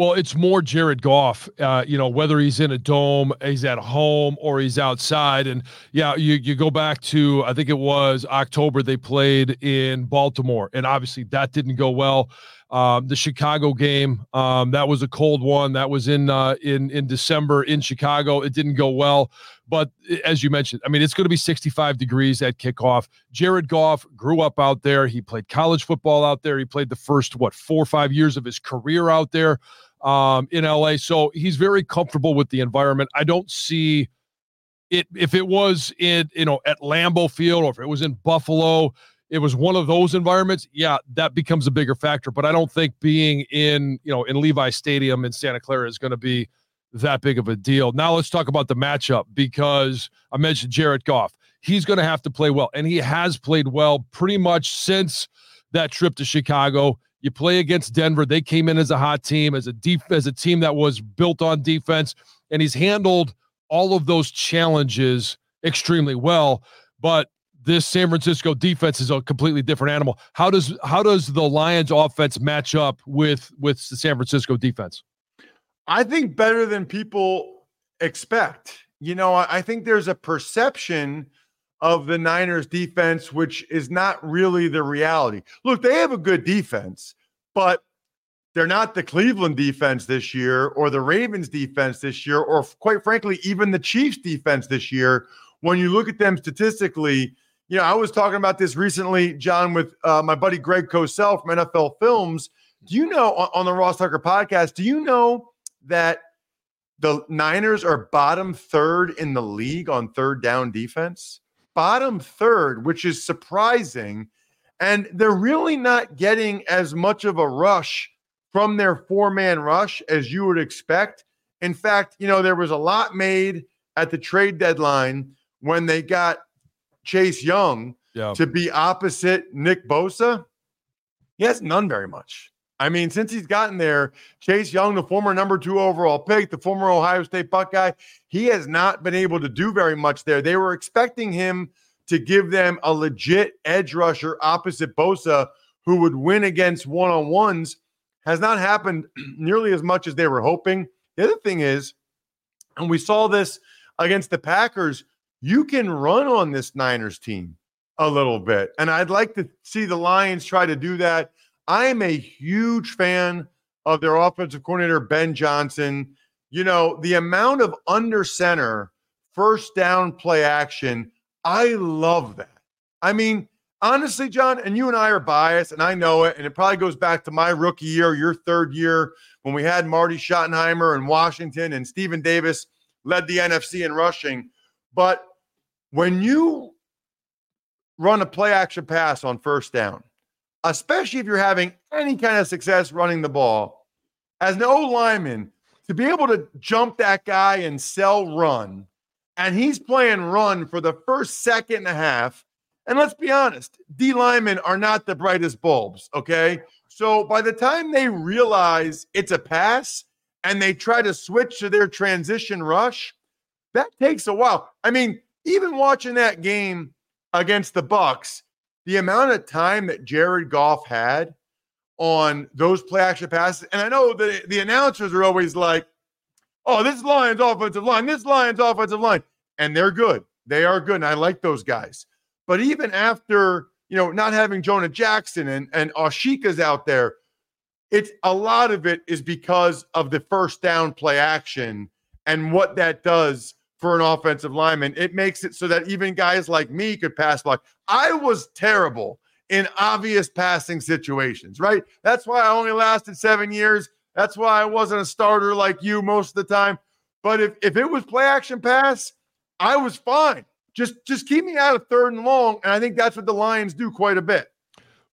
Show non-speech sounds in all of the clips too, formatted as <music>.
Well, it's more Jared Goff. Uh, you know, whether he's in a dome, he's at home, or he's outside. And yeah, you you go back to I think it was October they played in Baltimore, and obviously that didn't go well. Um, the Chicago game, um, that was a cold one. That was in uh, in in December in Chicago. It didn't go well, but as you mentioned, I mean, it's going to be 65 degrees at kickoff. Jared Goff grew up out there. He played college football out there. He played the first what four or five years of his career out there um, in LA. So he's very comfortable with the environment. I don't see it if it was in you know at Lambeau Field or if it was in Buffalo, it was one of those environments. Yeah, that becomes a bigger factor. But I don't think being in you know in Levi Stadium in Santa Clara is going to be that big of a deal. Now let's talk about the matchup because I mentioned Jared Goff. He's going to have to play well, and he has played well pretty much since that trip to Chicago. You play against Denver. They came in as a hot team, as a deep, as a team that was built on defense, and he's handled all of those challenges extremely well. But this San Francisco defense is a completely different animal. How does how does the Lions offense match up with with the San Francisco defense? I think better than people expect. You know, I think there's a perception of the Niners defense, which is not really the reality. Look, they have a good defense, but they're not the Cleveland defense this year or the Ravens defense this year, or quite frankly, even the Chiefs defense this year. When you look at them statistically, you know, I was talking about this recently, Jon, with uh, my buddy Greg Cosell from NFL Films. Do you know on, on the Ross Tucker podcast, do you know that the Niners are bottom third in the league on third down defense? Bottom third, which is surprising. And they're really not getting as much of a rush from their four man rush as you would expect. In fact, you know, there was a lot made at the trade deadline when they got Chase Young yeah. to be opposite Nick Bosa. He hasn't done very much. I mean, since he's gotten there, Chase Young, the former number two overall pick, the former Ohio State Buckeye, he has not been able to do very much there. They were expecting him to give them a legit edge rusher opposite Bosa who would win against one on ones. Has not happened <clears throat> nearly as much as they were hoping. The other thing is, and we saw this against the Packers, you can run on this Niners team a little bit. And I'd like to see the Lions try to do that I am a huge fan of their offensive coordinator, Ben Johnson. You know, the amount of under center first down play action, I love that. I mean, honestly, Jon, and you and I are biased, and I know it, and it probably goes back to my rookie year, your third year, when we had Marty Schottenheimer in Washington and Stephen Davis led the NFC in rushing. But when you run a play action pass on first down, especially if you're having any kind of success running the ball, as an O lineman, to be able to jump that guy and sell run, and he's playing run for the first second and a half. And let's be honest, D linemen are not the brightest bulbs. Okay. So by the time they realize it's a pass and they try to switch to their transition rush, that takes a while. I mean, even watching that game against the Bucs, the amount of time that Jared Goff had on those play action passes, and I know that the announcers are always like, oh, this Lions offensive line, this Lions offensive line, and they're good. They are good, and I like those guys. But even after, you know, not having Jonah Jackson and, and Ashoka's out there, it's a lot of it is because of the first down play action and what that does for an offensive lineman. It makes it so that even guys like me could pass block. I was terrible in obvious passing situations, right? That's why I only lasted seven years. That's why I wasn't a starter like you most of the time. But if, if it was play action pass, I was fine. Just just keep me out of third and long. And I think that's what the Lions do quite a bit.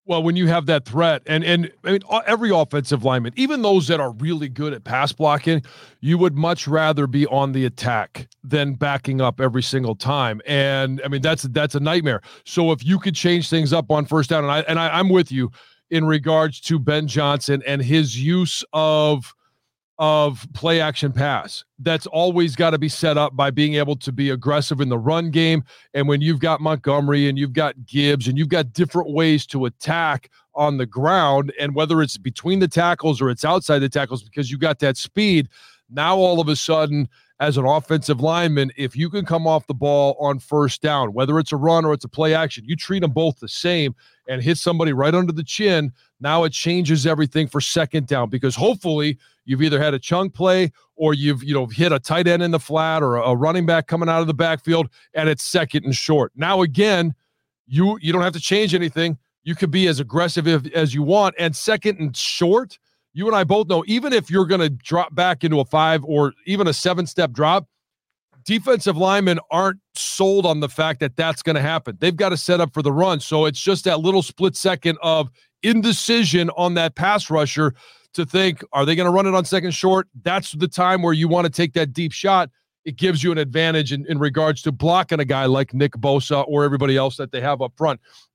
Well, when you have that threat, and and I mean every offensive lineman, even those that are really good at pass blocking, you would much rather be on the attack than backing up every single time. And I mean that's that's a nightmare. So if you could change things up on first down, and I and I, I'm with you in regards to Ben Johnson and his use of of play action pass. That's always got to be set up by being able to be aggressive in the run game. And when you've got Montgomery and you've got Gibbs and you've got different ways to attack on the ground. And whether it's between the tackles or it's outside the tackles, because you got that speed, now all of a sudden, as an offensive lineman, if you can come off the ball on first down, whether it's a run or it's a play action, you treat them both the same and hit somebody right under the chin. Now it changes everything for second down because hopefully you've either had a chunk play or you've you know hit a tight end in the flat or a running back coming out of the backfield and it's second and short. Now again, you you don't have to change anything. You could be as aggressive as you want and second and short you and I both know even if you're going to drop back into a five or even a seven step drop, defensive linemen aren't sold on the fact that that's going to happen. They've got to set up for the run. So it's just that little split second of indecision on that pass rusher to think, are they going to run it on second short? That's the time where you want to take that deep shot. It gives you an advantage in, in regards to blocking a guy like Nick Bosa or everybody else that they have up front.